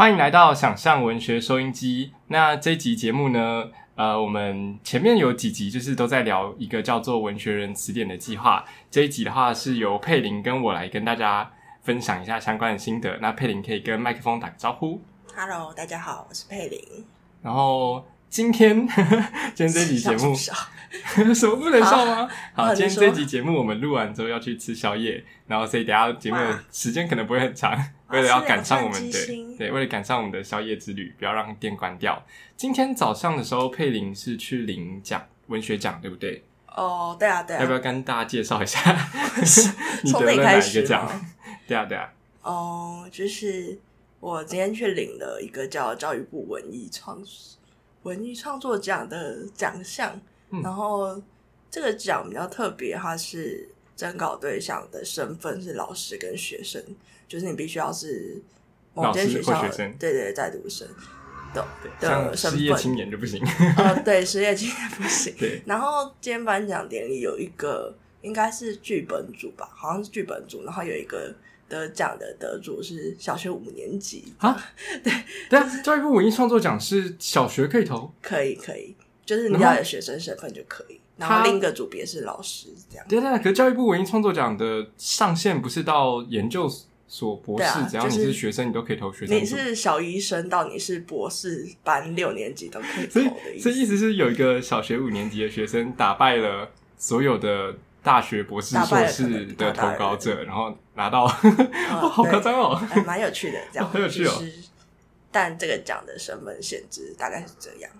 欢迎来到想象文学收音机。那这集节目呢，呃，我们前面有几集就是都在聊一个叫做“文学人词典”的计划。这一集的话是由佩林跟我来跟大家分享一下相关的心得。那佩林可以跟麦克风打个招呼。Hello，大家好，我是佩玲。然后今天 今天这集节目 什么不能笑吗？好，好今天这集节目我们录完之后要去吃宵夜，然后所以等下节目时间可能不会很长，为了要赶上我们的对，为了赶上我们的宵夜之旅，不要让店关掉。今天早上的时候，佩林是去领奖文学奖，对不对？哦，对啊，对啊。要不要跟大家介绍一下 你得了哪一个奖吗？对啊，对啊，哦，就是我今天去领了一个叫教育部文艺创文艺创作奖的奖项，嗯然后这个奖比较特别，它是征稿对象的身份是老师跟学生，就是你必须要是某间学校对对在读生的的身失业。青年就不行。呃，对，失业青年不行。对，然后今天颁奖典礼有一个应该是剧本组吧，好像是剧本组，然后有一个得奖的得主是小学五年级啊，对 对啊，教育部文艺创作奖是小学可以投，可以可以，就是你要有学生身份就可以。然后另一个组别是老师这样。对对对，可是教育部文艺创作奖的上限不是到研究所博士，只要你是是学生，你都可以投学生你。是小医生到你是博士班六年级都可以投所以的意思。所以意思是有一个小学五年级的学生打败了所有的大学博士、打硕士的投稿者，然后拿到，好对夸张哦！还蛮有趣的，这样 很有趣哦就是但这个奖的身份限制大概是这样。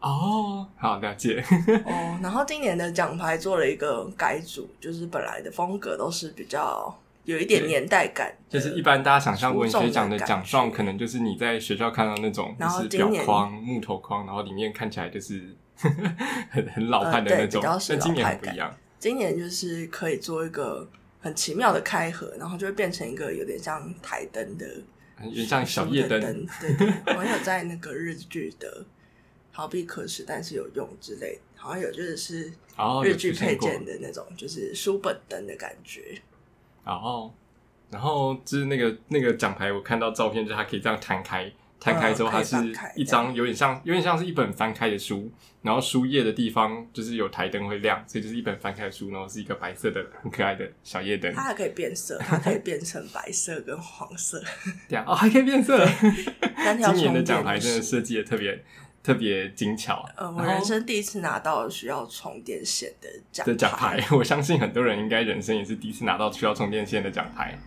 哦，好了解。哦，然后今年的奖牌做了一个改组，就是本来的风格都是比较有一点年代感，就是一般大家想象文学奖的奖状，可能就是你在学校看到那种，然就是表后今年框、木头框，然后里面看起来就是很 很老呃派的那种但今年不一样，今年就是可以做一个很奇妙的开合，然后就会变成一个有点像台灯的，有点像小夜灯。灯，对对，我有在那个日剧的逃避可耻但是有用之类的，好像有就是是哦，日剧配件的那种，就是书本灯的感觉。然后，然后就是那个那个奖牌，我看到照片，就是它可以这样摊开，摊开之后，它是一张有点像有点像是一本翻开的书，然后书页的地方就是有台灯会亮，所以就是一本翻开的书，然后是一个白色的很可爱的小夜灯。它，还可以变色，它可以变成白色跟黄色，对啊哦，还可以变色。今年的奖牌真的设计的特别特别精巧，呃，我人生第一次拿到需要充电线的奖的奖牌，我相信很多人应该人生也是第一次拿到需要充电线的奖牌。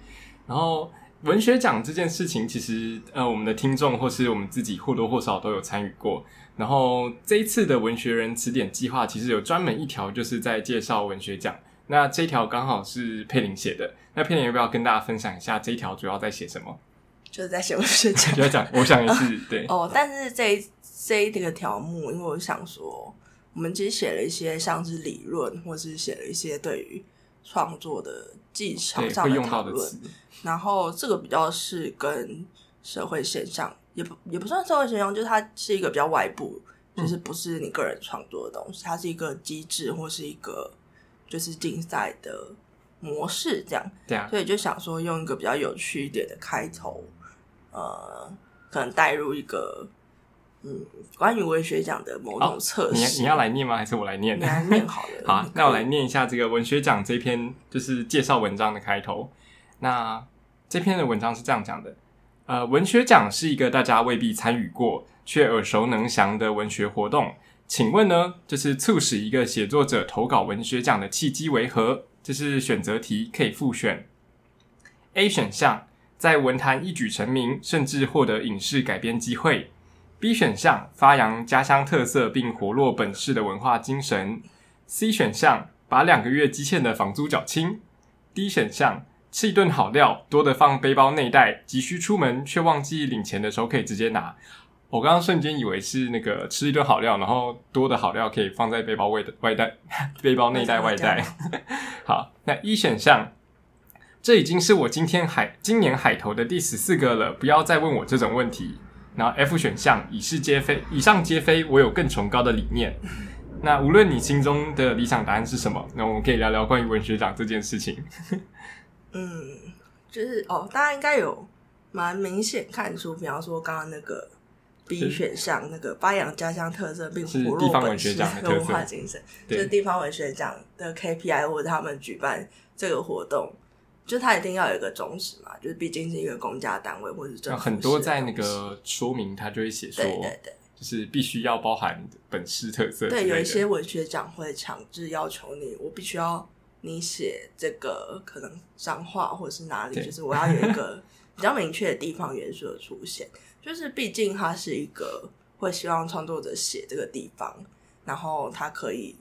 然后文学奖这件事情，其实呃，我们的听众或是我们自己或多或少都有参与过。然后这一次的文学人词典计划，其实有专门一条就是在介绍文学奖。那这一条刚好是佩玲写的，那佩玲要不要跟大家分享一下这一条主要在写什么？就是在写文学奖 主要讲，我想也是 对，哦。但是这一这一个条目，因为我想说，我们其实写了一些像是理论，或是写了一些对于创作的技巧，上的讨论然后这个比较是跟社会现象，也不也不算社会现象，就是它是一个比较外部，嗯就是不是你个人创作的东西，它是一个机制或是一个就是竞赛的模式这样。对啊，所以就想说用一个比较有趣一点的开头，呃，可能带入一个嗯关于文学奖的某种测哦你试。你要来念吗？还是我来念？你来念好了。好啊那我来念一下这个文学奖这篇就是介绍文章的开头。那这篇的文章是这样讲的：呃，文学奖是一个大家未必参与过却耳熟能详的文学活动。请问呢，就是促使一个写作者投稿文学奖的契机为何？这是选择题，可以复选。A 选项在文坛一举成名，甚至获得影视改编机会。B 选项发扬家乡特色并活络本市的文化精神。C 选项把两个月积欠的房租缴清。D 选项吃一顿好料，多的放背包内袋，急需出门却忘记领钱的时候可以直接拿。我刚刚瞬间以为是那个吃一顿好料，然后多的好料可以放在背包外的外袋、背包内袋外袋。好，那一选项，这已经是我今天海今年海投的第十四个了，不要再问我这种问题。然后 F 选项，以是皆非，以上皆非，我有更崇高的理念。那无论你心中的理想答案是什么，那我们可以聊聊关于文学奖这件事情。嗯，就是哦，大家应该有蛮明显看出，比方说刚刚那个 B 是选项那个发扬家乡特色并是活地方文络本市学奖的文化精神，就是地方文学奖的 KPI 或者他们举办这个活动，就他一定要有一个宗旨嘛，就是毕竟是一个公家单位或者是政府很多在那个说明，他就会写说，对对对。就是必须要包含本市特色对，有一些文学奖会强制要求你，我必须要你写这个可能脏话或者是哪里，就是我要有一个比较明确的地方元素的出现。就是毕竟它是一个会希望创作者写这个地方，然后他可以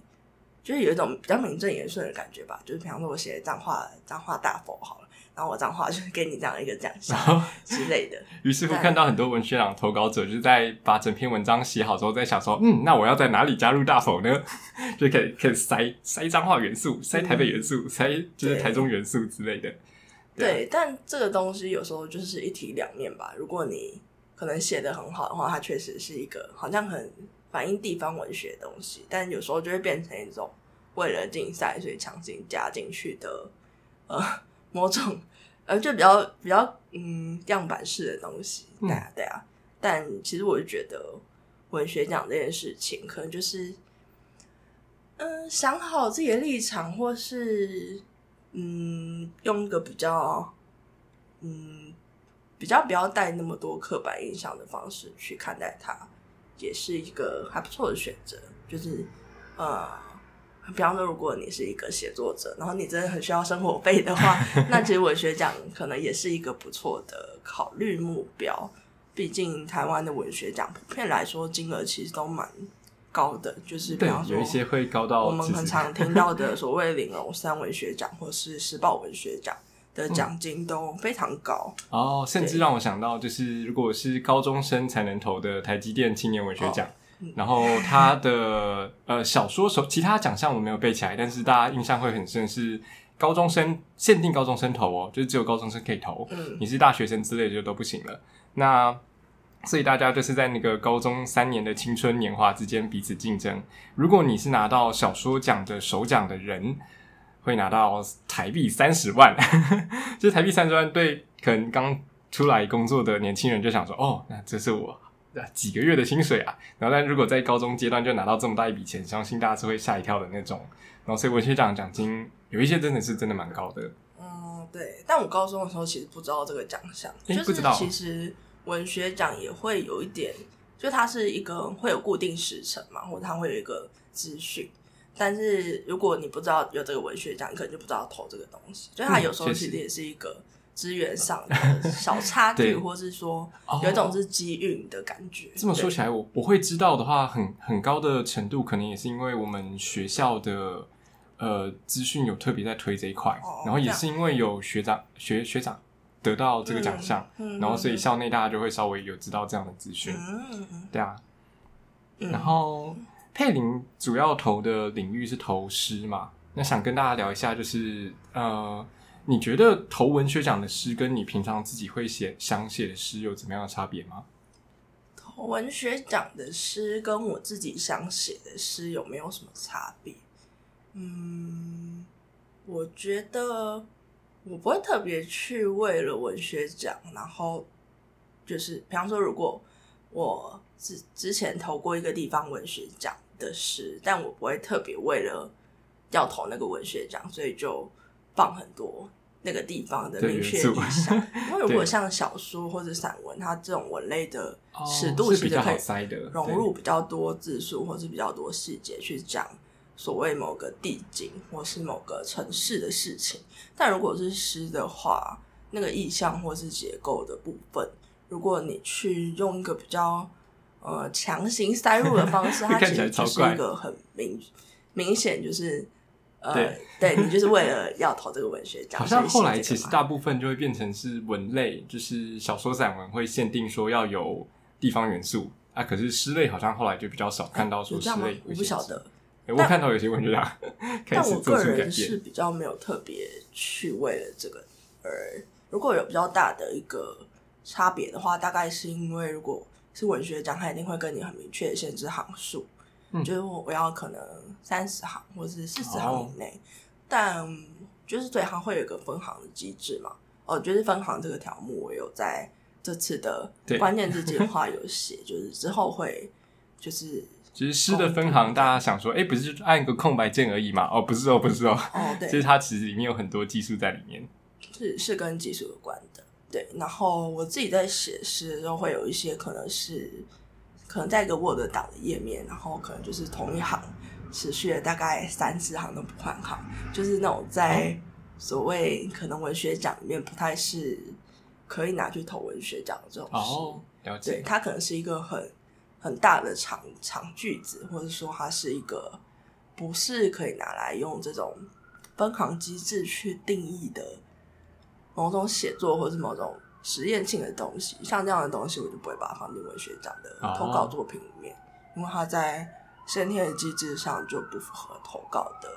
就是有一种比较名正言顺的感觉吧。就是比方说我写脏话脏话大佛好了，然后我脏话就是给你这样一个奖项 之类的。于是乎看到很多文学奖投稿者就是在把整篇文章写好之后，在想说，嗯，那我要在哪里加入大否呢？就可以可以塞塞脏话元素，塞台北元素，塞就是台中元素之类的。对啊对，但这个东西有时候就是一体两面吧。如果你可能写的很好的话，它确实是一个好像很反映地方文学的东西，但有时候就会变成一种为了竞赛所以强行加进去的呃 某种呃就比较比较嗯样板式的东西。嗯对啊，对啊。但其实我就觉得文学奖这件事情，可能就是嗯、想好自己的立场，或是嗯，用一个比较嗯比较不要带那么多刻板印象的方式去看待它，也是一个还不错的选择。就是呃，比方说，如果你是一个写作者，然后你真的很需要生活费的话，那其实文学奖可能也是一个不错的考虑目标。毕竟台湾的文学奖普遍来说金额其实都蛮高的，就是比方，说有一些会高到我们很常听到的所谓玲珑三文学奖或是时报文学奖的奖金都非常高。哦，甚至让我想到，就是如果是高中生才能投的台积电青年文学奖，嗯然后他的呃小说手其他奖项我没有背起来，但是大家印象会很深是高中生限定高中生投哦，就是只有高中生可以投，嗯你是大学生之类的就都不行了。那所以大家就是在那个高中三年的青春年华之间彼此竞争。如果你是拿到小说奖的首奖的人，会拿到台币三十万，就是台币三十万，对可能刚出来工作的年轻人就想说，哦，那这是我啊几个月的薪水啊。然后，但如果在高中阶段就拿到这么大一笔钱，相信大家是会吓一跳的那种。然后，所以文学奖奖金有一些真的是真的蛮高的。嗯，对。但我高中的时候其实不知道这个奖项，就是其实文学奖也会有一点，就它是一个会有固定时程嘛，或者它会有一个资讯。但是如果你不知道有这个文学奖，你可能就不知道投这个东西。所以它嗯有时候其实也是一个资源上的小差距，对或是说哦有一种是机运的感觉。对这么说起来，我我会知道的话，很很高的程度，可能也是因为我们学校的呃资讯有特别在推这一块，哦然后也是因为有学长学学长得到这个奖项，嗯然后所以校内大家就会稍微有知道这样的资讯，对啊。嗯，然后佩林主要投的领域是投诗嘛，那想跟大家聊一下，就是呃，你觉得投文学奖的诗跟你平常自己会写想写的诗有怎么样的差别吗？投文学奖的诗跟我自己想写的诗有没有什么差别？嗯，我觉得我不会特别去为了文学奖，然后就是比方说，如果我之之前投过一个地方文学奖的诗，但我不会特别为了要投那个文学奖，所以就放很多那个地方的对明确意象。因为如果像小说或者散文，它这种文类的哦尺度是比较其实可以好塞的，融入比较多字数，或是比较多细节去讲所谓某个地景或是某个城市的事情。但如果是诗的话，那个意象或是结构的部分，如果你去用一个比较呃强行塞入的方式，它看其实就是一个很明明显就是。呃，对。对你就是为了要投这个文学奖，好像后来其实大部分就会变成是文类，就是小说散文会限定说要有地方元素啊，可是诗类好像后来就比较少看到说诗有这样吗？类？我不晓得，欸我看到有些文学家 开但我个人是，比较没有特别去为了这个而，如果有比较大的一个差别的话，大概是因为如果是文学奖，他一定会跟你很明确的限制行数，嗯就是我我要可能三十行或是四十行哦以内，但就是对它会有一个分行的机制嘛。哦，就是分行这个条目，我有在这次的关键字计划有写，就是之后会就是其实诗的分行，大家想说，哎、不是就按个空白键而已嘛？哦，不是哦，不是哦，哦，对其实对，它其实里面有很多技术在里面。是是跟技术有关的。对，然后我自己在写诗的时候，会有一些可能是可能在一个 Word 档的页面，然后可能就是同一行持续了大概三四行都不换行，就是那种在所谓可能文学奖里面不太是可以拿去投文学奖的这种诗。哦，了对，解。它可能是一个很很大的长长句子，或者说它是一个不是可以拿来用这种分行机制去定义的某种写作或是某种实验性的东西。像这样的东西，我就不会把它放进文学奖的哦投稿作品里面，因为它在先天的机制上就不符合投稿的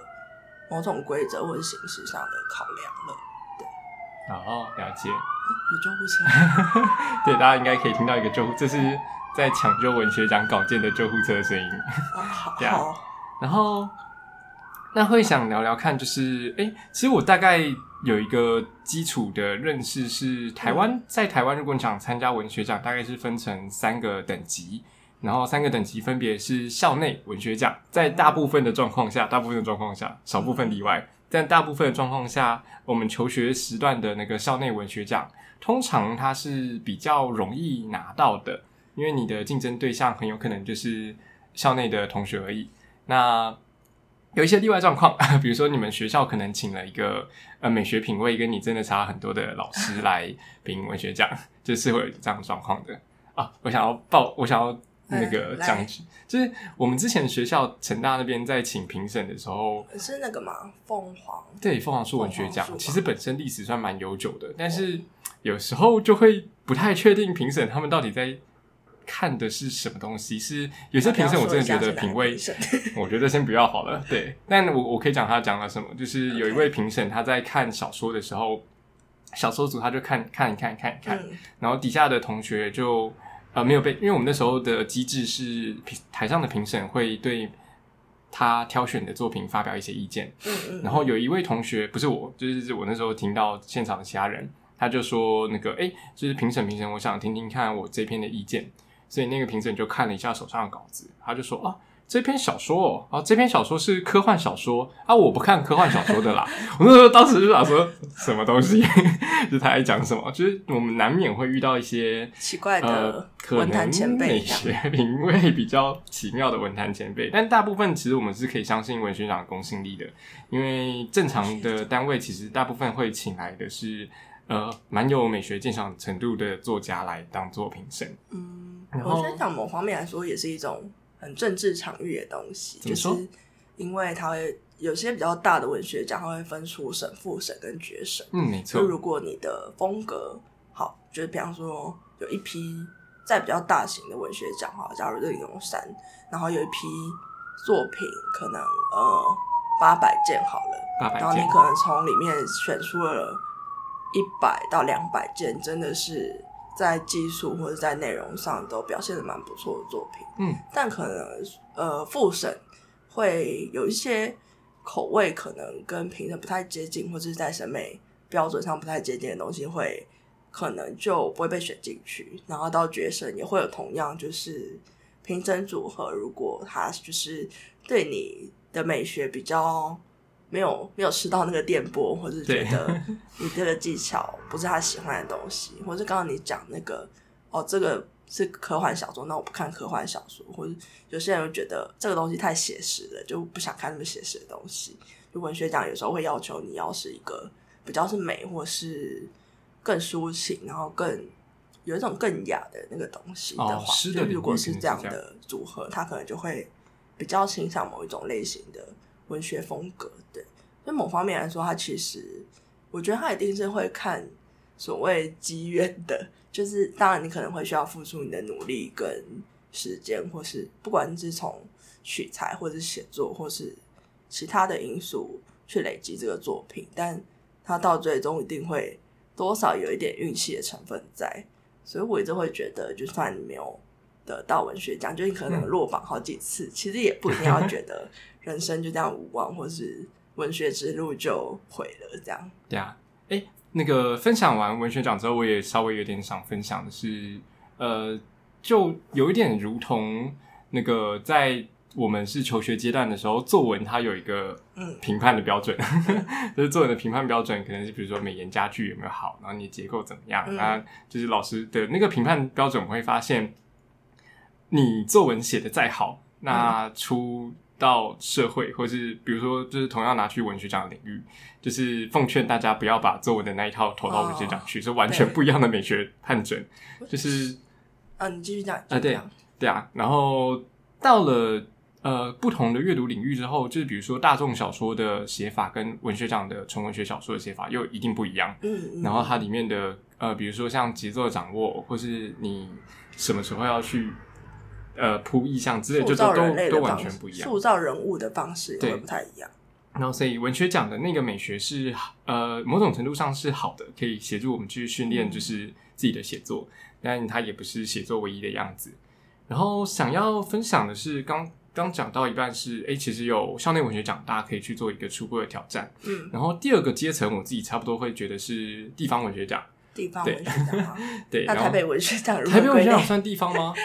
某种规则或者形式上的考量了。哦，了解。有救护车，对，大家应该可以听到一个救护，这是在抢救文学奖稿件的救护车的声音。啊，好这样，然后，那会想聊聊看，就是哎、诶其实我大概有一个基础的认识是，台湾、在台湾，如果你想参加文学奖，大概是分成三个等级，然后三个等级分别是校内文学奖，在大部分的状况下，大部分的状况下，少部分例外，但大部分的状况下，我们求学时段的那个校内文学奖，通常它是比较容易拿到的，因为你的竞争对象很有可能就是校内的同学而已。那有一些例外状况，比如说你们学校可能请了一个呃美学品味跟你真的差很多的老师来评文学奖，就是会有这样的状况的。啊。我想要报，我想要那个嗯来。讲，就是我们之前学校成大那边在请评审的时候，是那个嘛，凤凰。对凤凰树文学奖其实本身历史算蛮悠久的，但是有时候就会不太确定评审他们到底在看的是什么东西。是有些评审我真的觉得品味，我觉得先不要好了。对，但我我可以讲他讲了什么，就是有一位评审他在看小说的时候，小说组他就看看一看看一看，嗯。然后底下的同学就呃没有被，因为我们那时候的机制是评台上的评审会对他挑选的作品发表一些意见，嗯嗯，然后有一位同学不是我，就是我那时候听到现场的其他人，他就说那个哎，诶就是评审评审，我想听听看我这篇的意见，所以那个评审就看了一下手上的稿子，他就说啊。这篇小说哦，啊，这篇小说是科幻小说啊，我不看科幻小说的啦。我那时候当时就想说，什么东西？就他在讲什么？就是我们难免会遇到一些奇怪呃的，可文坛能前辈美学 品味比较奇妙的文坛前辈，但大部分其实我们是可以相信文学奖的公信力的，因为正常的单位其实大部分会请来的是呃蛮有美学鉴赏程度的作家来当做评审。嗯，然后我觉得讲某方面来说，也是一种很政治场域的东西，就是因为它会有些比较大的文学奖，它会分出审、复审跟决审。嗯，没错就，如果你的风格好，就是比方说有一批在比较大型的文学奖哈，假如这里有山，然后有一批作品可能呃八百件好了，然后你可能从里面选出了一百到两百件，真的是在技术或者在内容上都表现的蛮不错的作品。嗯，但可能呃复审会有一些口味可能跟评审不太接近，或者是在审美标准上不太接近的东西，会可能就不会被选进去。然后到决审也会有同样就是评审组合，如果他就是对你的美学比较。没有没有吃到那个电波，或者是觉得 你这个技巧不是他喜欢的东西，或者刚刚你讲那个哦，这个是科幻小说，那我不看科幻小说，或者有些人会觉得这个东西太写实了，就不想看那么写实的东西。就文学奖有时候会要求你要是一个比较是美，或是更抒情，然后更有一种更雅的那个东西的哦话，就如果是这样的组合，他可能就会比较倾向某一种类型的文学风格。对，所以某方面来说，他其实我觉得他一定是会看所谓机缘的，就是当然你可能会需要付出你的努力跟时间，或是不管是从取材，或是写作，或是其他的因素去累积这个作品，但他到最终一定会多少有一点运气的成分在，所以我一直会觉得，就算你没有得到文学奖，就你可能落榜好几次，其实也不一定要觉得人生就这样无望，或是文学之路就毁了这样。对啊，哎，那个分享完文学奖之后，我也稍微有点想分享的是，呃，就有一点如同那个在我们是求学阶段的时候，作文它有一个嗯评判的标准，就是作文的评判标准可能是比如说美言佳句有没有好，然后你结构怎么样，嗯那就是老师的那个评判标准，我会发现你作文写的再好，那出到社会，或是比如说就是同样拿去文学奖的领域，就是奉劝大家不要把作文的那一套投到文学奖去，是完全不一样的美学判准，就是。啊，你继续讲，啊对啊对啊，然后到了呃不同的阅读领域之后，就是比如说大众小说的写法跟文学奖的纯文学小说的写法又一定不一样。嗯，嗯然后它里面的呃，比如说像节奏的掌握，或是你什么时候要去呃铺意象之类，就都都都完，全不一样。塑造人物的方式也对会不太一样。然后，所以文学奖的那个美学是呃某种程度上是好的，可以协助我们去训练就是自己的写作，但它也不是写作唯一的样子。然后想要分享的是，刚刚讲到一半是，哎，其实有校内文学奖，大家可以去做一个初步的挑战。嗯，然后第二个阶层，我自己差不多会觉得是地方文学奖，地方文学奖吗？对，那台北文学奖台北？文学奖算地方吗？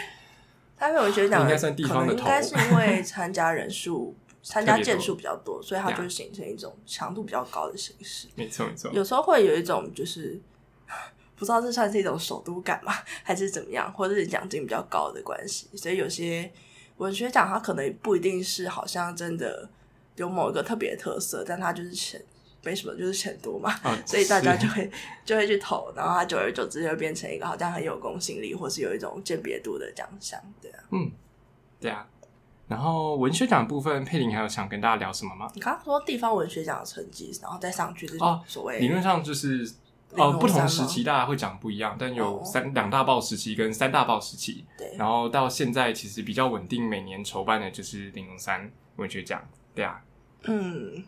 台北文学奖应该算地方的头可能应该是因为参加人数、参加件数比较多，所以它就形成一种强度比较高的形式。没错没错，有时候会有一种就是不知道这算是一种首都感吗，还是怎么样，或者是奖金比较高的关系，所以有些文学奖它可能不一定是好像真的有某一个特别的特色，但它就是钱没什么，就是钱多嘛，啊所以大家就会就会去投，然后它久而久之就会变成一个好像很有公信力，或是有一种鉴别度的奖项，对啊。嗯，对啊。然后文学奖部分，佩林还有想跟大家聊什么吗？你刚刚说地方文学奖的成绩，然后再上去是哦所谓理论上就是玲珑哦，不同时期大家会讲不一样，但有哦三两大报时期跟三大报时期，对，然后到现在其实比较稳定，每年筹办的就是玲珑山文学奖，对啊，嗯，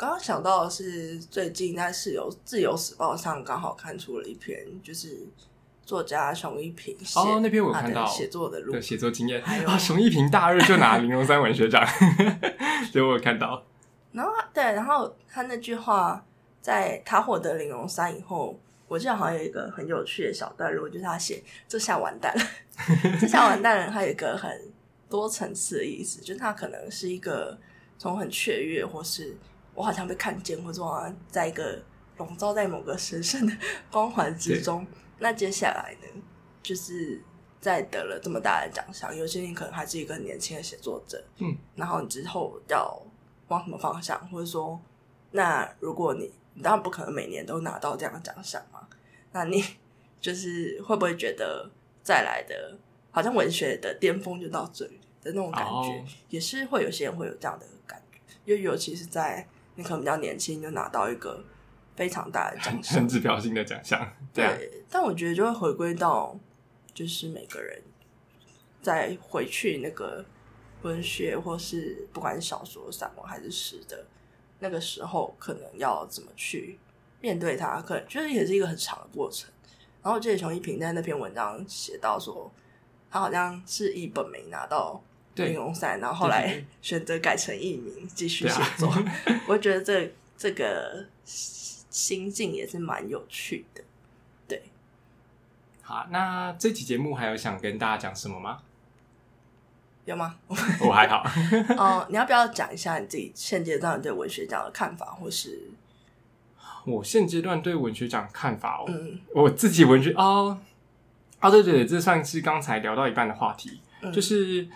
刚刚想到的是最近在自由自由时报上刚好看出了一篇，就是作家熊一平写哦那篇我有看到写作的路的，写作经验还有啊，熊一平大二就拿玲珑三文学奖，所以我有看到，然后他对，然后他那句话，在他获得玲珑三以后，我记得好像有一个很有趣的小段落，就是他写这下完蛋了，这下完蛋了，他有一个很多层次的意思，就是他可能是一个从很雀跃，或是我好像被看见，或者我好像在一个笼罩在某个神圣的光环之中。那接下来呢，就是在得了这么大的奖项，尤其你可能还是一个年轻的写作者，嗯，然后你之后要往什么方向，或者说，那如果你你当然不可能每年都拿到这样的奖项嘛，那你就是会不会觉得再来的，好像文学的巅峰就到这里的那种感觉，哦。也是会有些人会有这样的感觉，因为尤其是在你可能比较年轻就拿到一个非常大的奖 很项很，指标性的奖项，对啊，但我觉得就会回归到，就是每个人再回去那个文学，或是不管是小说、散文还是诗的那个时候，可能要怎么去面对它，可能就是也是一个很长的过程。然后我记得熊一平在那篇文章写到说，他好像是一本没拿到对。玲珑山，然后后来选择改成艺名继续写作。我觉得这这个心境也是蛮有趣的。对，好，那这期节目还有想跟大家讲什么吗？有吗？我还好，哦，你要不要讲一下你自己现阶段对文学奖的看法，或是？我现阶段对文学奖看法哦，嗯。我自己文学哦，啊，对对对，这算是刚才聊到一半的话题，嗯。就是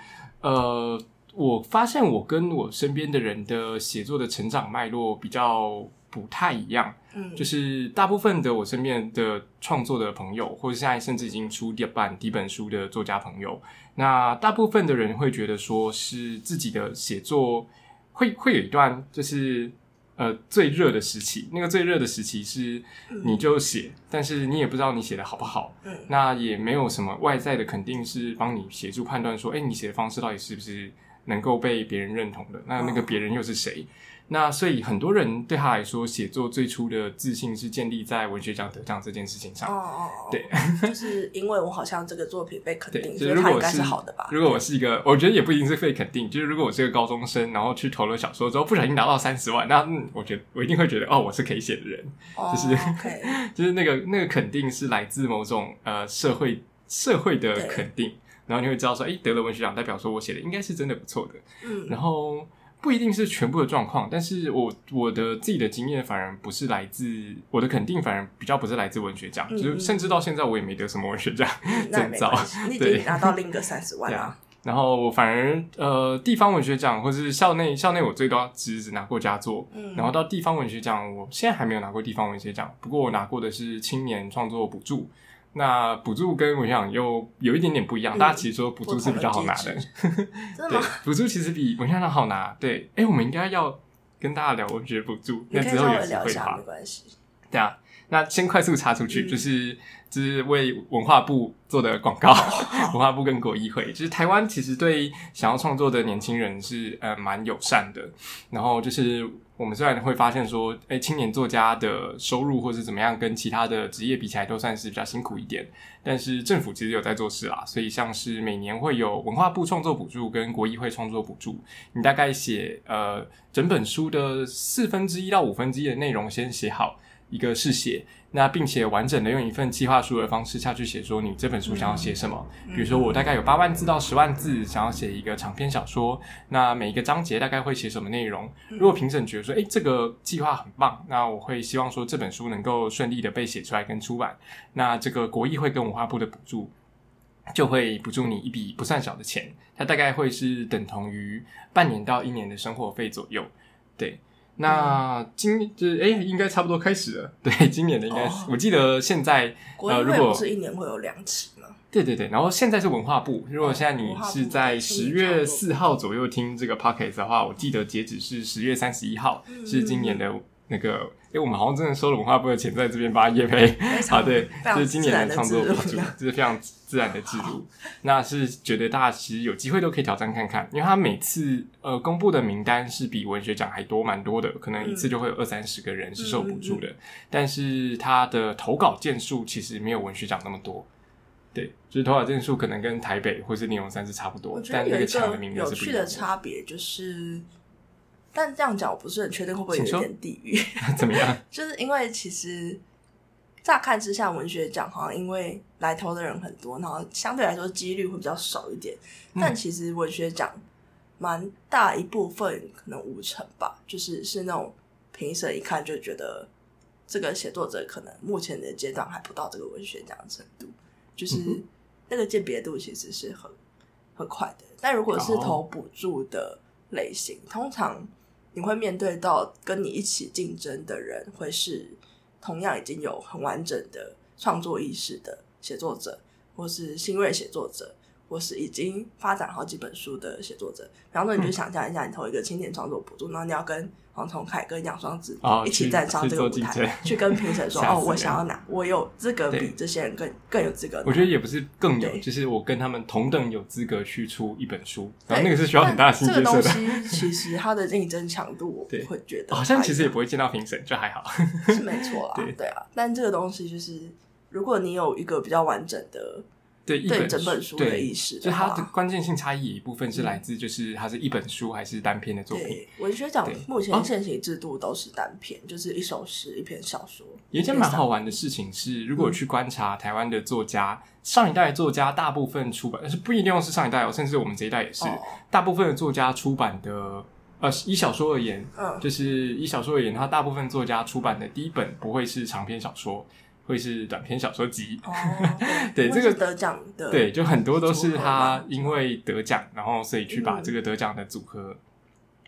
呃，我发现我跟我身边的人的写作的成长脉络比较不太一样，嗯，就是大部分的我身边的创作的朋友，或者现在甚至已经出第版第一本书的作家朋友，那大部分的人会觉得说是自己的写作会会有一段就是呃最热的时期，那个最热的时期是你就写，但是你也不知道你写的好不好，嗯。那也没有什么外在的肯定是帮你协助判断说，哎、你写的方式到底是不是能够被别人认同的。那那个别人又是谁？那所以很多人对他来说，写作最初的自信是建立在文学奖得奖这件事情上。哦哦，对，就是因为我好像这个作品被肯定，对，所就如果以它应该是好的吧？如果我是一个，我觉得也不一定是被肯定。就是如果我是个高中生，然后去投了小说之后，不小心拿到三十万，那嗯，我觉得我一定会觉得，哦，我是可以写的人。哦就是 OK，就是那个那个肯定是来自某种呃社会社会的肯定，然后你会知道说，哎，得了文学奖，代表说我写的应该是真的不错的。嗯然后不一定是全部的状况，但是我我的自己的经验反而不是来自我的肯定，反而比较不是来自文学奖，嗯就是甚至到现在我也没得什么文学奖 证照对经拿到另一个三十万 对啊。然后我反而呃地方文学奖或是校内校内我最多只只拿过佳作，嗯，然后到地方文学奖，我现在还没有拿过地方文学奖，不过我拿过的是青年创作补助。那补助跟文学奖又有一点点不一样，嗯大家其实说补助是比较好拿的 对吗？，补助其实比文学奖好拿。对，哎，我们应该要跟大家聊文学补助，那之后有机会吧没。关系。对啊，那先快速插出去，嗯就是就是为文化部做的广告，文化部跟国议会，就是台湾其实对想要创作的年轻人是呃蛮友善的。然后就是我们虽然会发现说，哎，青年作家的收入或是怎么样，跟其他的职业比起来都算是比较辛苦一点，但是政府其实有在做事啦，所以像是每年会有文化部创作补助跟国议会创作补助，你大概写呃整本书的四分之一到五分之一的内容先写好。一个是写，那并且完整的用一份计划书的方式下去写，说你这本书想要写什么。比如说，我大概有八万字到十万字，想要写一个长篇小说，那每一个章节大概会写什么内容？如果评审觉得说，诶，这个计划很棒，那我会希望说这本书能够顺利的被写出来跟出版。那这个国艺会跟文化部的补助。就会补助你一笔不算小的钱，它大概会是等同于半年到一年的生活费左右。对，那今就是哎、应该差不多开始了。对，今年的应该是，哦我记得现在呃如果不是一年会有两期呢？对对对，然后现在是文化部。如果现在你是在的十月四号左右听这个 podcast 的话，我记得截止是十月三十一号，嗯是今年的那个。哎，我们好像真的收了文化部的钱，在这边发叶培非常啊，对，这是今年的创作补助，这是非常自然的制度。那是觉得大家其实有机会都可以挑战看看，因为他每次呃公布的名单是比文学奖还多蛮多的，可能一次就会有二三十个人是受补助的，但是他的投稿件数其实没有文学奖那么多。对，就是投稿件数可能跟台北或是内容山是差不多但那得有一抢的名额个有趣的是不一样差别就是，但这样讲我不是很确定会不会有一点地域，怎么样？就是因为其实乍看之下，文学奖好像因为来投的人很多，然后相对来说几率会比较少一点。嗯但其实文学奖蛮大一部分，可能五成吧，就是是那种评审一看就觉得这个写作者可能目前的阶段还不到这个文学奖的程度，就是那个鉴别度其实是很很快的。但如果是哦投补助的类型，通常你会面对到跟你一起竞争的人，会是同样已经有很完整的创作意识的写作者，或是新锐写作者，或是已经发展好几本书的写作者。然后呢，你就想象一下，你投一个青年创作补助，然后你要跟黄崇凯跟杨双子哦一起去站上这个舞台，去跟评审说：“哦，我想要拿，我有资格比这些人更更有资格。”我觉得也不是更有，就是我跟他们同等有资格去出一本书，然后那个是需要很大的心但这接受的。个东西其实它的竞争强度，我 对会觉得好像其实也不不会见到评审，就还好。是没错啦 对，对啊。但这个东西就是，如果你有一个比较完整的对，一对本整本书的意思就它的关键性差异一部分是来自就是它是一本书还是单篇的作品。对文学奖目前哦现行制度都是单篇，就是一首诗、一篇小说。有一件蛮好玩的事情是，如果去观察台湾的作家，上一代的作家大部分出版，但是不一定是上一代哦，甚至我们这一代也是，哦大部分的作家出版的，呃，以小说而言，嗯，就是以小说而言，它大部分作家出版的第一本不会是长篇小说，会是短篇小说集。哦，对这个得奖的，对，就很多都是他因为得奖，然后所以去把嗯这个得奖的组合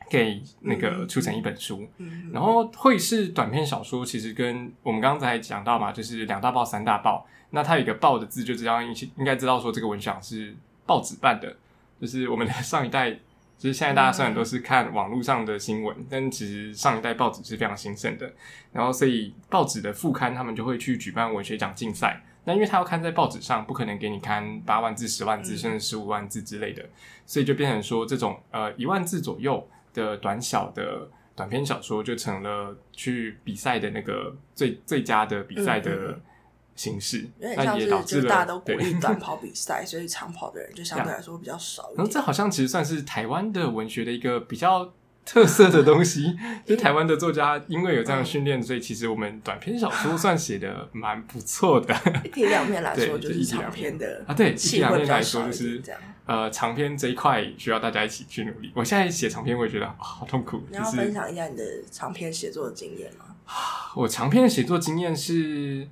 给那个嗯出成一本书。嗯，然后会是短篇小说，其实跟我们刚才讲到嘛，就是两大报、三大报。那它有一个“报”的字，就知道应应该知道说这个文章是报纸办的。就是我们的上一代，就是现在大家虽然都是看网络上的新闻，但其实上一代报纸是非常兴盛的。然后所以报纸的副刊他们就会去举办文学奖竞赛，那因为他要刊在报纸上，不可能给你刊八万字、十万字，嗯。甚至十五万字之类的，所以就变成说这种呃一万字左右的短小的短篇小说，就成了去比赛的那个最最佳的比赛嗯嗯的嗯形式，有点那像是就也导致了大家都鼓对励短 跑比赛，所以长跑的人就相对来说比较少一然后这。好像其实算是台湾的文学的一个比较特色的东西，就台湾的作家因为有这样的训练，所以其实我们短篇小说算写的蛮不错的。一体两面来说，就是长篇的啊对一体两面来说就是点这样。呃，长篇这一块需要大家一起去努力。我现在写长篇，我也觉得、啊好痛苦。你要分享一下你的长篇写作的经验吗？我长篇的写作经验是，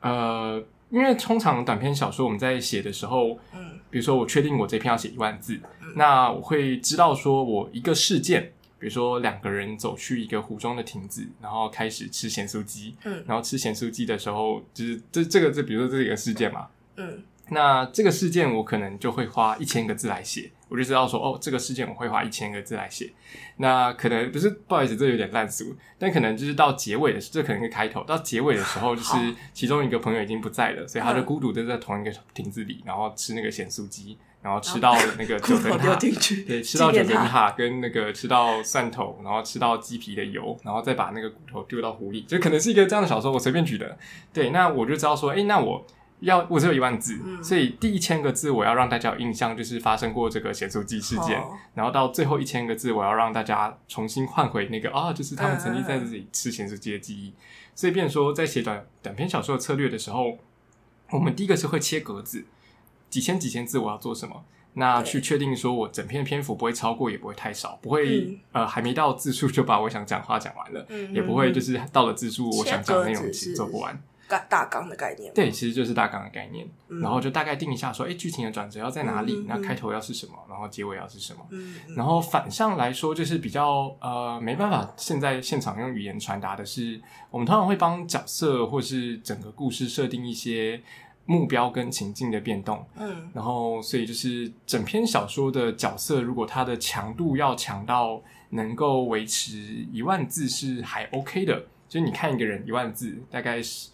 呃，因为通常短篇小说我们在写的时候，嗯比如说我确定我这篇要写一万字，那我会知道说我一个事件，比如说两个人走去一个湖中的亭子，然后开始吃咸酥鸡，嗯然后吃咸酥鸡的时候，就是这这个这比如说这个事件嘛，嗯那这个事件我可能就会花一千个字来写，我就知道说哦，这个事件我会花一千个字来写。那可能不是不好意思，这有点烂俗，但可能就是到结尾的时，这可能是开头，到结尾的时候，就是其中一个朋友已经不在了，所以他就嗯孤独的在同一个亭子里，然后吃那个咸酥鸡，然后吃到那个 九层塔。对，吃到九层。塔跟那个吃到蒜头，然后吃到鸡皮的油，然后再把那个骨头丢到湖里，就可能是一个这样的小说，我随便举的。对，那我就知道说，哎，那我要我只有一万字，嗯所以第一千个字我要让大家有印象，就是发生过这个咸酥鸡事件，哦然后到最后一千个字，我要让大家重新换回那个啊，就是他们曾经在这里吃咸酥鸡的记忆。所以，变成说在写短短篇小说的策略的时候，我们第一个是会切格子，几千几千字我要做什么。那去确定说，我整篇篇幅不会超过，也不会太少，不会、嗯呃还没到字数就把我想讲话讲完了，嗯也不会就是到了字数我想讲的内容其实做不完。大大纲的概念。对，其实就是大纲的概念，嗯然后就大概定一下说，哎，剧情的转折要在哪里？嗯嗯嗯那开头要是什么？然后结尾要是什么？然后反向来说，就是比较呃没办法现在现场用语言传达的是，我们通常会帮角色或是整个故事设定一些目标跟情境的变动。嗯然后，所以就是整篇小说的角色，如果它的强度要强到能够维持一万字是还 OK 的，就是你看一个人一万字，大概是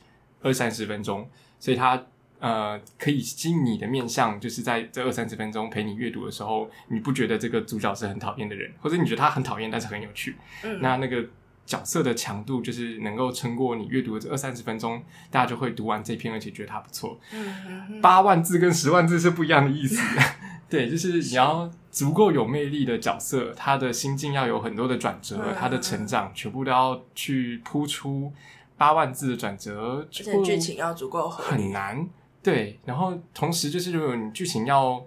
二三十分钟，所以他呃可以吸引你的面向，就是在这二三十分钟陪你阅读的时候，你不觉得这个主角是很讨厌的人，或者你觉得他很讨厌，但是很有趣，嗯，那那个角色的强度就是能够撑过你阅读的这二三十分钟，大家就会读完这篇，而且觉得它不错。嗯嗯嗯八万字跟十万字是不一样的意思。对，就是你要足够有魅力的角色，他的心境要有很多的转折，嗯他的成长全部都要去铺出八万字的转折，而且剧情要足够。很难。对，然后同时就是如果你剧情要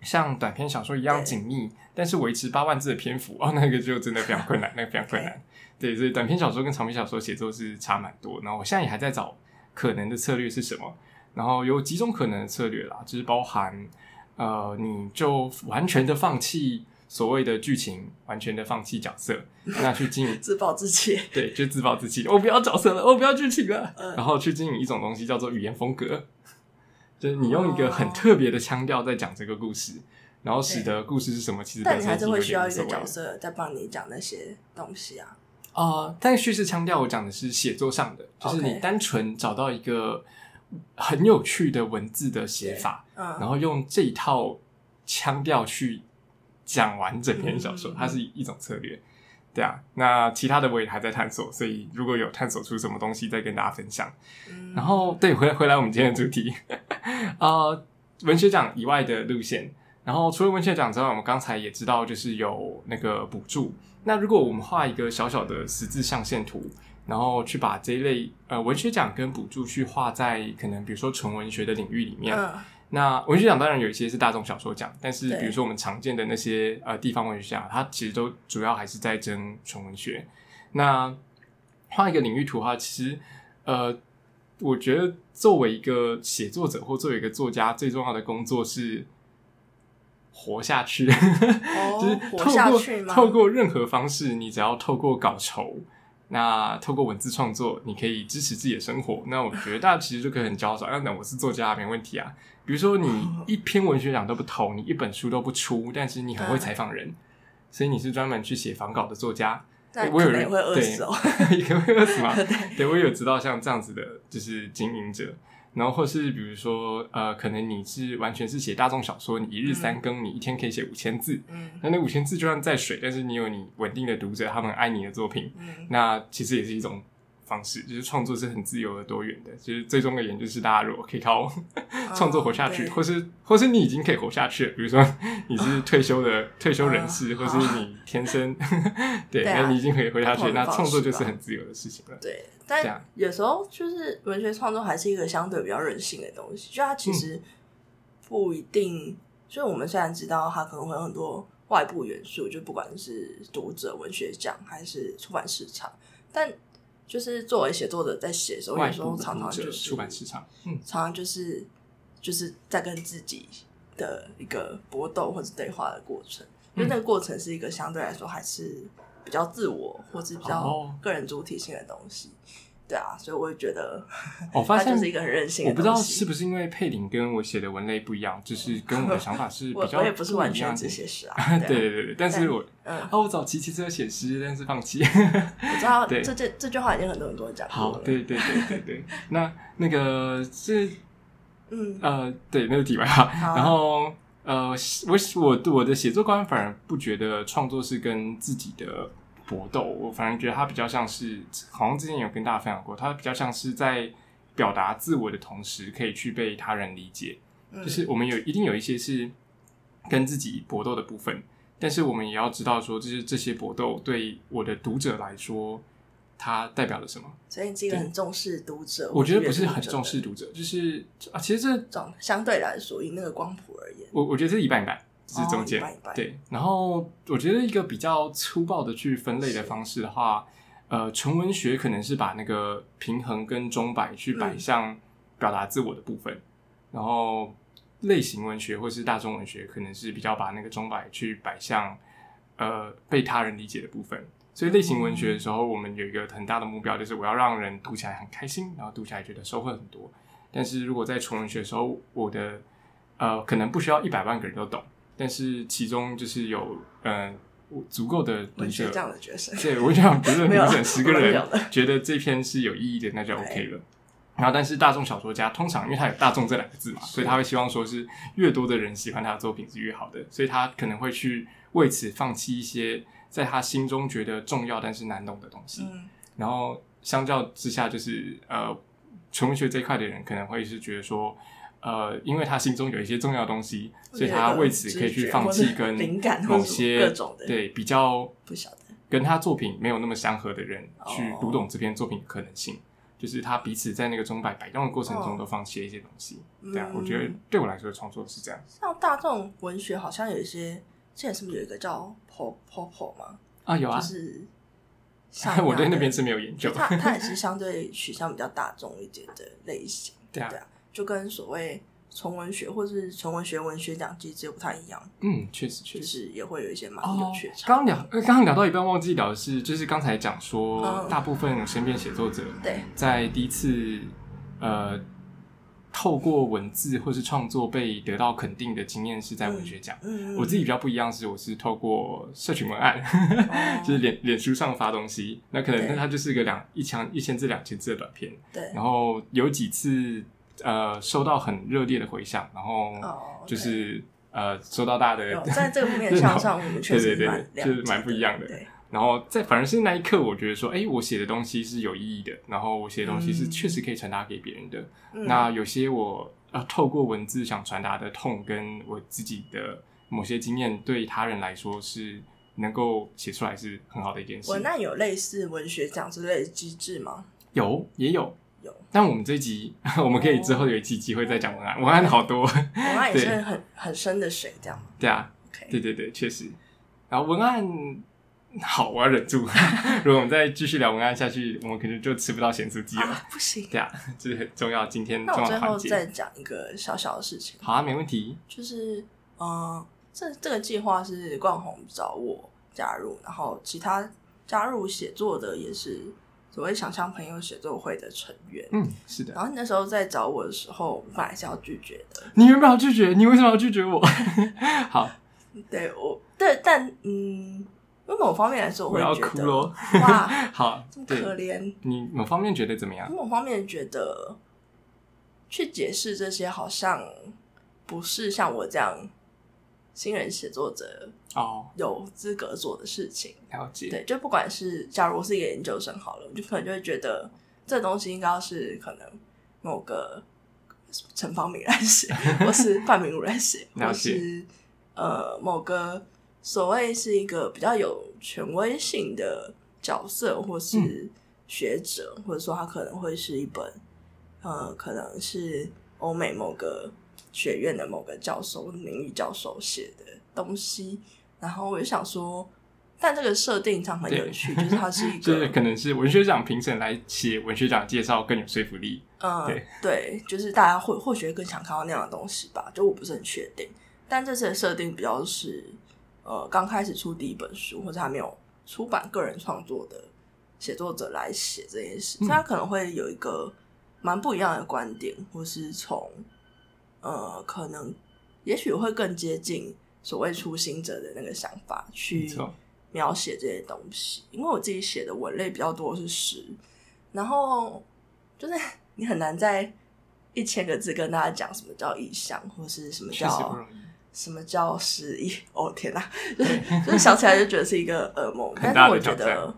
像短篇小说一样对紧密，但是维持八万字的篇幅，哦，那个就真的非常困难，那个非常困难。对，所以短篇小说跟长篇小说写作是差蛮多。然后我现在也还在找可能的策略是什么，然后有几种可能的策略啦，就是包含呃，你就完全的放弃所谓的剧情，完全的放弃角色，那去经营自暴自弃。对，就自暴自弃，我不要角色了，我不要剧情了，嗯。然后去经营一种东西叫做语言风格，就是你用一个很哦特别的腔调在讲这个故事，然后使得故事是什么，其实但你还是会需要一。个角色在帮你讲那些东西啊。啊，但叙事腔调我讲的是写作上的，就是你单纯找到一个很有趣的文字的写法，嗯，然后用这一套腔调去讲完整篇小说，嗯它是一种策略。对啊，那其他的我也还在探索，所以如果有探索出什么东西，再跟大家分享。嗯然后，对，回来回来我们今天的主题，呃，文学奖以外的路线。然后除了文学奖之外，我们刚才也知道，就是有那个补助。那如果我们画一个小小的十字象限图，然后去把这一类呃文学奖跟补助去画在可能比如说纯文学的领域里面，嗯那文学奖当然有一些是大众小说奖，但是比如说我们常见的那些呃地方文学奖，它其实都主要还是在争纯文学。那画一个领域图的话，其实呃，我觉得作为一个写作者或作为一个作家，最重要的工作是活下去，就是透过？透过任何方式，你只要透过稿酬。那透过文字创作，你可以支持自己的生活。那我觉得大家其实就可以很骄傲说：“啊，那我是作家，没问题啊。”比如说，你一篇文学奖都不投，你一本书都不出，但是你很会采访人，所以你是专门去写访稿的作家。那我有人会饿死哦。也会饿死吗？对，我有知道像这样子的，就是经营者。然后或是比如说呃，可能你是完全是写大众小说，你一日三更，你一天可以写五千字，嗯那那五千字就算再水，但是你有你稳定的读者，他们爱你的作品，嗯那其实也是一种方式，就是创作是很自由的多元的。其实最终而言，就是大家如果可以靠创作活下去，哦或是或是你已经可以活下去了，比如说你是退休的、退休人士，嗯或是你天生 对，那你已经可以活下去，那创作就是很自由的事情了。对，但有时候就是文学创作还是一个相对比较任性的东西，就它其实不一定，就是我们虽然知道它可能会有很多外部元素，就不管是读者、文学奖还是出版市场，但就是作为写作者在写的时候，外有时候常常就是出版市场，嗯，常常就是就是在跟自己的一个搏斗或者对话的过程，因为那个过程是一个相对来说还是比较自我或是比较哦个人主体性的东西。对啊，所以我会觉得我发 现就是一个很任性的我不知道是不是因为佩林跟我写的文类不一样，就是跟我的想法是 比较我也不是完全只。写诗啊，对对啊对对对，但是我嗯，哦，我早期其实有写诗，但是放弃。我知道对这这这句话已经很多人跟我讲过好，对对对对对，那那个是嗯，呃，对，那个题外话。然后呃，我我我的写作观反而不觉得创作是跟自己的搏斗，我反而觉得他比较像是，好像之前有跟大家分享过，他比较像是在表达自我的同时，可以去被他人理解。嗯就是我们有一定有一些是跟自己搏斗的部分，但是我们也要知道说，就是这些搏斗对我的读者来说，它代表了什么？所以你是一个很重视读者，我觉得不是很重视读者，就是啊，其实这种，相对来说，以那个光谱而言，我我觉得是一半一半，就是中间、对。然后我觉得一个比较粗暴的去分类的方式的话，呃，纯文学可能是把那个平衡跟钟摆去摆嗯向表达自我的部分，然后类型文学或是大众文学可能是比较把那个钟摆去摆向呃被他人理解的部分。所以类型文学的时候，我们有一个很大的目标，就是我要让人读起来很开心，然后读起来觉得收获很多。但是如果在纯文学的时候，我的呃可能不需要一百万个人都懂，但是其中就是有呃足够的读者文学这，样的角色，对我想觉得 没有读者十个人觉得这篇是有意义的，那就 OK 了。然后，但是大众小说家通常因为他有“大众”这两个字嘛，所以他会希望说是越多的人喜欢他的作品是越好的，所以他可能会去为此放弃一些在他心中觉得重要但是难懂的东西。嗯然后相较之下，就是呃，纯文学这一块的人可能会是觉得说，呃，因为他心中有一些重要的东西，所以他为此可以去放弃跟灵感某些各种的对比较不晓得，跟他作品没有那么相合的人去哦读懂这篇作品的可能性。就是他彼此在那个钟摆摆动的过程中哦都放弃了一些东西，嗯对啊，我觉得对我来说创作是这样。像大众文学好像有一些，现在是不是有一个叫 po po po 吗？啊，有啊就，是 像我对那边是是没有研究就。它它也是相对取向比较大众一点的类型，对啊对啊，就跟所谓纯文学或是纯文学文学奖机制又不太一样，嗯，确实确就实。是也会有一些蛮哦有趣的，差刚刚聊，呃刚刚聊到一半，忘记聊的是，就是刚才讲说，嗯。大部分身边写作者对，在第一次呃透过文字或是创作被得到肯定的经验是在文学奖。嗯，我自己比较不一样是，我是透过社群文案，哦。就是脸脸书上发东西，那可能那它就是个两一千一千字两千字的短片，对，然后有几次呃收到很热烈的回响，然后哦，就是、呃收到大家的有 在这个面向上，我们确实对对对蛮就是蛮不一样的对，然后在反而是那一刻，我觉得说，哎，我写的东西是有意义的，然后我写的东西是嗯确实可以传达给别人的。嗯那有些我呃透过文字想传达的痛，跟我自己的某些经验，对他人来说是能够写出来是很好的一件事文。案有类似文学奖之类的机制吗？有也有有，但我们这一集 我们可以之后有一期机会再讲文案，文案好多。文案也是很很深的水，这样吗对啊对对对，确实。然后文案好，我要忍住。如果我们再继续聊文案下去，我们可能就吃不到咸酥鸡了。啊，不行。对啊，这是很重要，今天那我最后重要的环节。再讲一个小小的事情，好啊，没问题。就是嗯、呃这这个计划是冠宏找我加入，然后其他加入写作的也是所谓想象朋友写作会的成员。嗯，是的。然后你那时候在找我的时候，我本来是要拒绝的，你原本要拒绝，你为什么要拒绝我？好，对我对，但嗯，因为某方面来说，我要会觉得。哇，好这，么，可怜。你某方面觉得怎么样？某方面觉得，去解释这些，好像不是像我这样新人写作者哦，有资格做的事情。了解，对，就不管是假如我是一个研究生好了，我就可能就会觉得这东西应该要是可能某个陈方明来写，或是范明儒来写，了或是呃某个所谓是一个比较有权威性的角色，或是嗯。学者，或者说他可能会是一本呃可能是欧美某个学院的某个教授、名誉教授写的东西，然后我就想说。但这个设定上很有趣，就是它是一 就是个可能是文学奖评审来写文学奖介绍更有说服力。嗯，对对，就是大家会或许会更想看到那样的东西吧，就我不是很确定。但这次的设定比较是，呃，刚开始出第一本书或者还没有出版个人创作的写作者来写这件事，所以他可能会有一个蛮不一样的观点，或是从呃，可能也许会更接近所谓初心者的那个想法去，描写这些东西，因为我自己写的文类比较多是诗，然后就是 你很难在一千个字跟大家讲什么叫意象，或是什么叫。什么叫诗意。哦天哪，就是 就是想起来就觉得是一个噩梦，但是我觉得，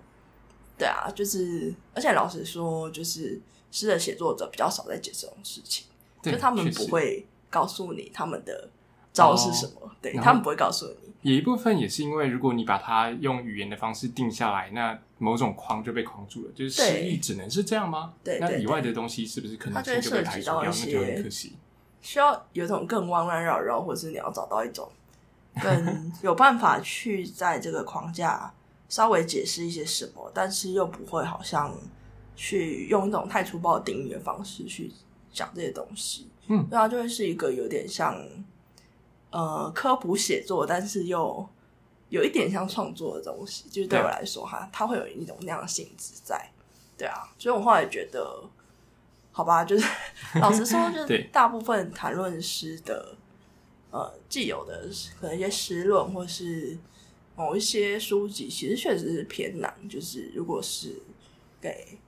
对啊，就是而且老实说，就是诗的写作者比较少在解这种事情，就他们不会告诉你他们的招是什么，对他们不会告诉你。有一部分也是因为，如果你把它用语言的方式定下来，那某种框就被框住了。就是诗对意只能是这样吗？对对那以外的东西是不是可能它就会性就被涉排除掉？及到一那就很些可惜。需要有一种更弯弯绕绕，或是你要找到一种更有办法去在这个框架稍微解释一些什么，但是又不会好像去用一种太粗暴定义的方式去讲这些东西。嗯对啊，就会是一个有点像呃科普写作，但是又有一点像创作的东西。就是对我来说，哈，它会有一种那样的性质在。对啊，所以我后来觉得，好吧，就是 老实说，就是大部分谈论诗的，呃，既有的可能一些诗论，或是某一些书籍，其实确实是偏难。就是如果是给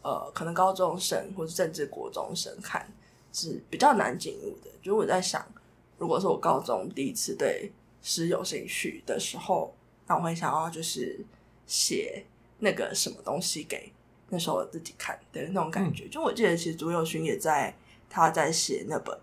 呃可能高中生或者甚至国中生看，是比较难进入的。就是我在想，如果是我高中第一次对诗有兴趣的时候，那我会想要就是写那个什么东西给那时候我自己看的那种感觉。就我记得，其实朱友勋也在他在写那本《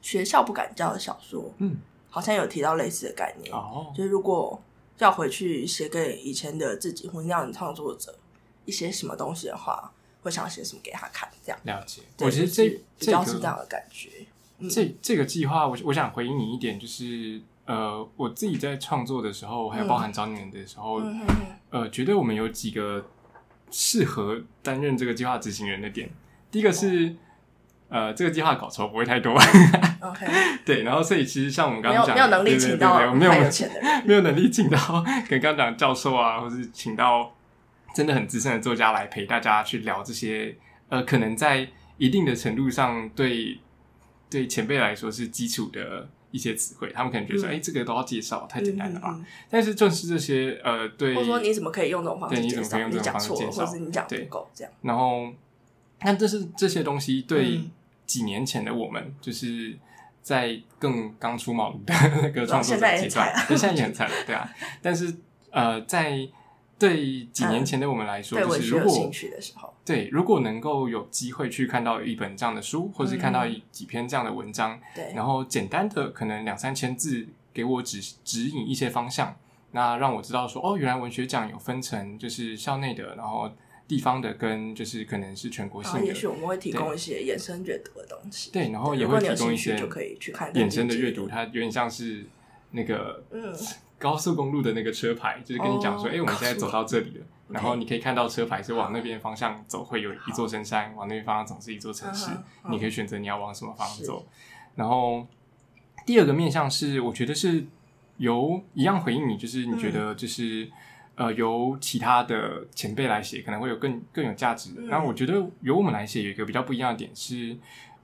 学校不敢教》的小说，嗯，好像有提到类似的概念。哦，就是如果要回去写给以前的自己或那样的创作者一些什么东西的话，会想写什么给他看，这样。了解。对我觉得这就是比较是这样的感觉。嗯这这个计划，我我想回应你一点，就是呃，我自己在创作的时候，还有包含找你们的时候，呃，觉得我们有几个适合担任这个计划执行人的点。第一个是，呃，这个计划稿酬不会太多，OK，对。然后，所以其实像我们刚刚讲，没有能力请到没有太有钱的人。没有能力请到，可能刚刚讲教授啊，或是请到真的很资深的作家来陪大家去聊这些，呃，可能在一定的程度上对对前辈来说是基础的一些词汇，他们可能觉得说，嗯哎、这个都要介绍，太简单了吧？嗯嗯但是正是这些，呃，对，或者说你怎么可以用这种方式介绍？怎么可以用这种你讲错了，方式介绍或者是你讲不对够，这样。然后，但这是这些东西对嗯几年前的我们，就是在更刚出茅庐的 那个创作阶段现在也很惨了，对啊。但是呃，在对几年前的我们来说，对就是如果文学有兴趣的时候，对如果能够有机会去看到一本这样的书，或是看到嗯。一几篇这样的文章，对，然后简单的可能两三千字给我指指引一些方向，那让我知道说哦，原来文学奖有分成就是校内的，然后地方的跟就是可能是全国性的，也许我们会提供一些衍生阅读的东西。对，然后也会提供一些就可以去看衍生的阅读，它有点像是那个嗯，高速公路的那个车牌，就是跟你讲说，哦哎、我们现在走到这里了，然后你可以看到车牌是往那边方向走，会有一座深山；往那边方向走是一座城市你可以选择你要往什么方向走。然后第二个面向是，我觉得是由一样回应你，就是你觉得嗯就是。呃，由其他的前辈来写，可能会有更更有价值的。嗯然后我觉得由我们来写，有一个比较不一样的点是，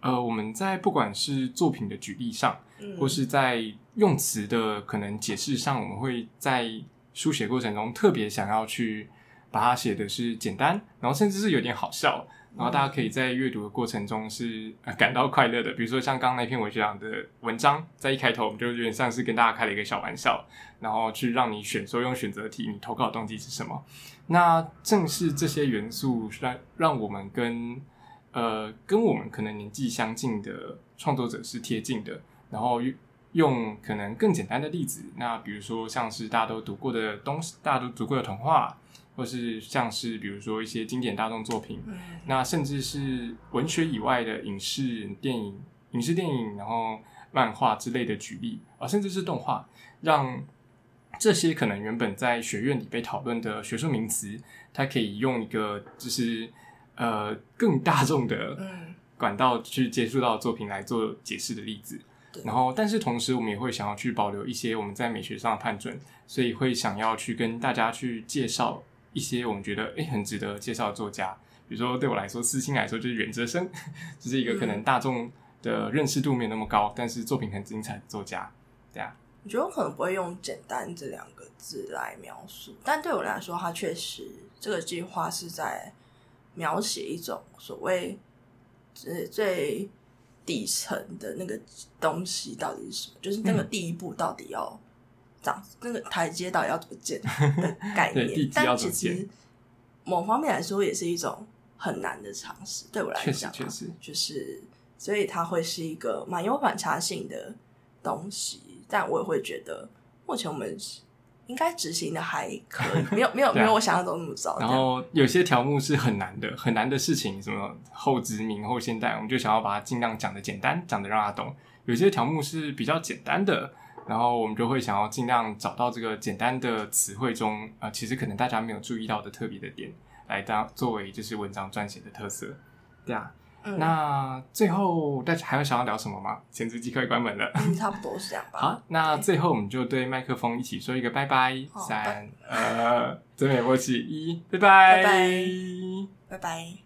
呃，我们在不管是作品的举例上，嗯或是在用词的可能解释上，我们会在书写过程中特别想要去把它写的是简单，然后甚至是有点好笑，然后大家可以在阅读的过程中是、呃、感到快乐的。比如说像刚刚那篇文学长的文章，在一开头我们就有点像是跟大家开了一个小玩笑，然后去让你选说用选择题，你投稿的动机是什么？那正是这些元素让让我们跟呃跟我们可能年纪相近的创作者是贴近的，然后用可能更简单的例子，那比如说像是大家都读过的东西，大家都读过的童话。或是像是比如说一些经典大众作品，嗯那甚至是文学以外的影视电影、影视电影，然后漫画之类的举例啊，甚至是动画，让这些可能原本在学院里被讨论的学术名词，它可以用一个就是呃更大众的嗯管道去接触到作品来做解释的例子。然后，但是同时，我们也会想要去保留一些我们在美学上的判准，所以会想要去跟大家去介绍一些我们觉得诶很值得介绍的作家。比如说，对我来说，私心来说就是袁哲生，就是一个可能大众的认识度没有那么高，但是作品很精彩的作家。对啊，我觉得我可能不会用“简单”这两个字来描述，但对我来说，它确实这个计划是在描写一种所谓最最底层的那个东西到底是什么，就是那个第一步到底要长，那个台阶到底要怎么建的 概念。但其实某方面来说，也是一种很难的尝试。对我来确实讲啊，确实就是所以它会是一个蛮有反差性的东西，但我也会觉得目前我们应该执行的还可以，没有没有没有我想象中那么糟。然后有些条目是很难的，很难的事情，什么后殖民、后现代，我们就想要把它尽量讲的简单，讲的让他懂。有些条目是比较简单的，然后我们就会想要尽量找到这个简单的词汇中，呃，其实可能大家没有注意到的特别的点，来当作为就是文章撰写的特色。对啊，嗯那最后大家还有想要聊什么吗？前置机快关门了。嗯差不多是这样吧。好，那最后我们就对麦克风一起说一个拜拜，三二，真美默契，一，拜拜，拜拜拜拜。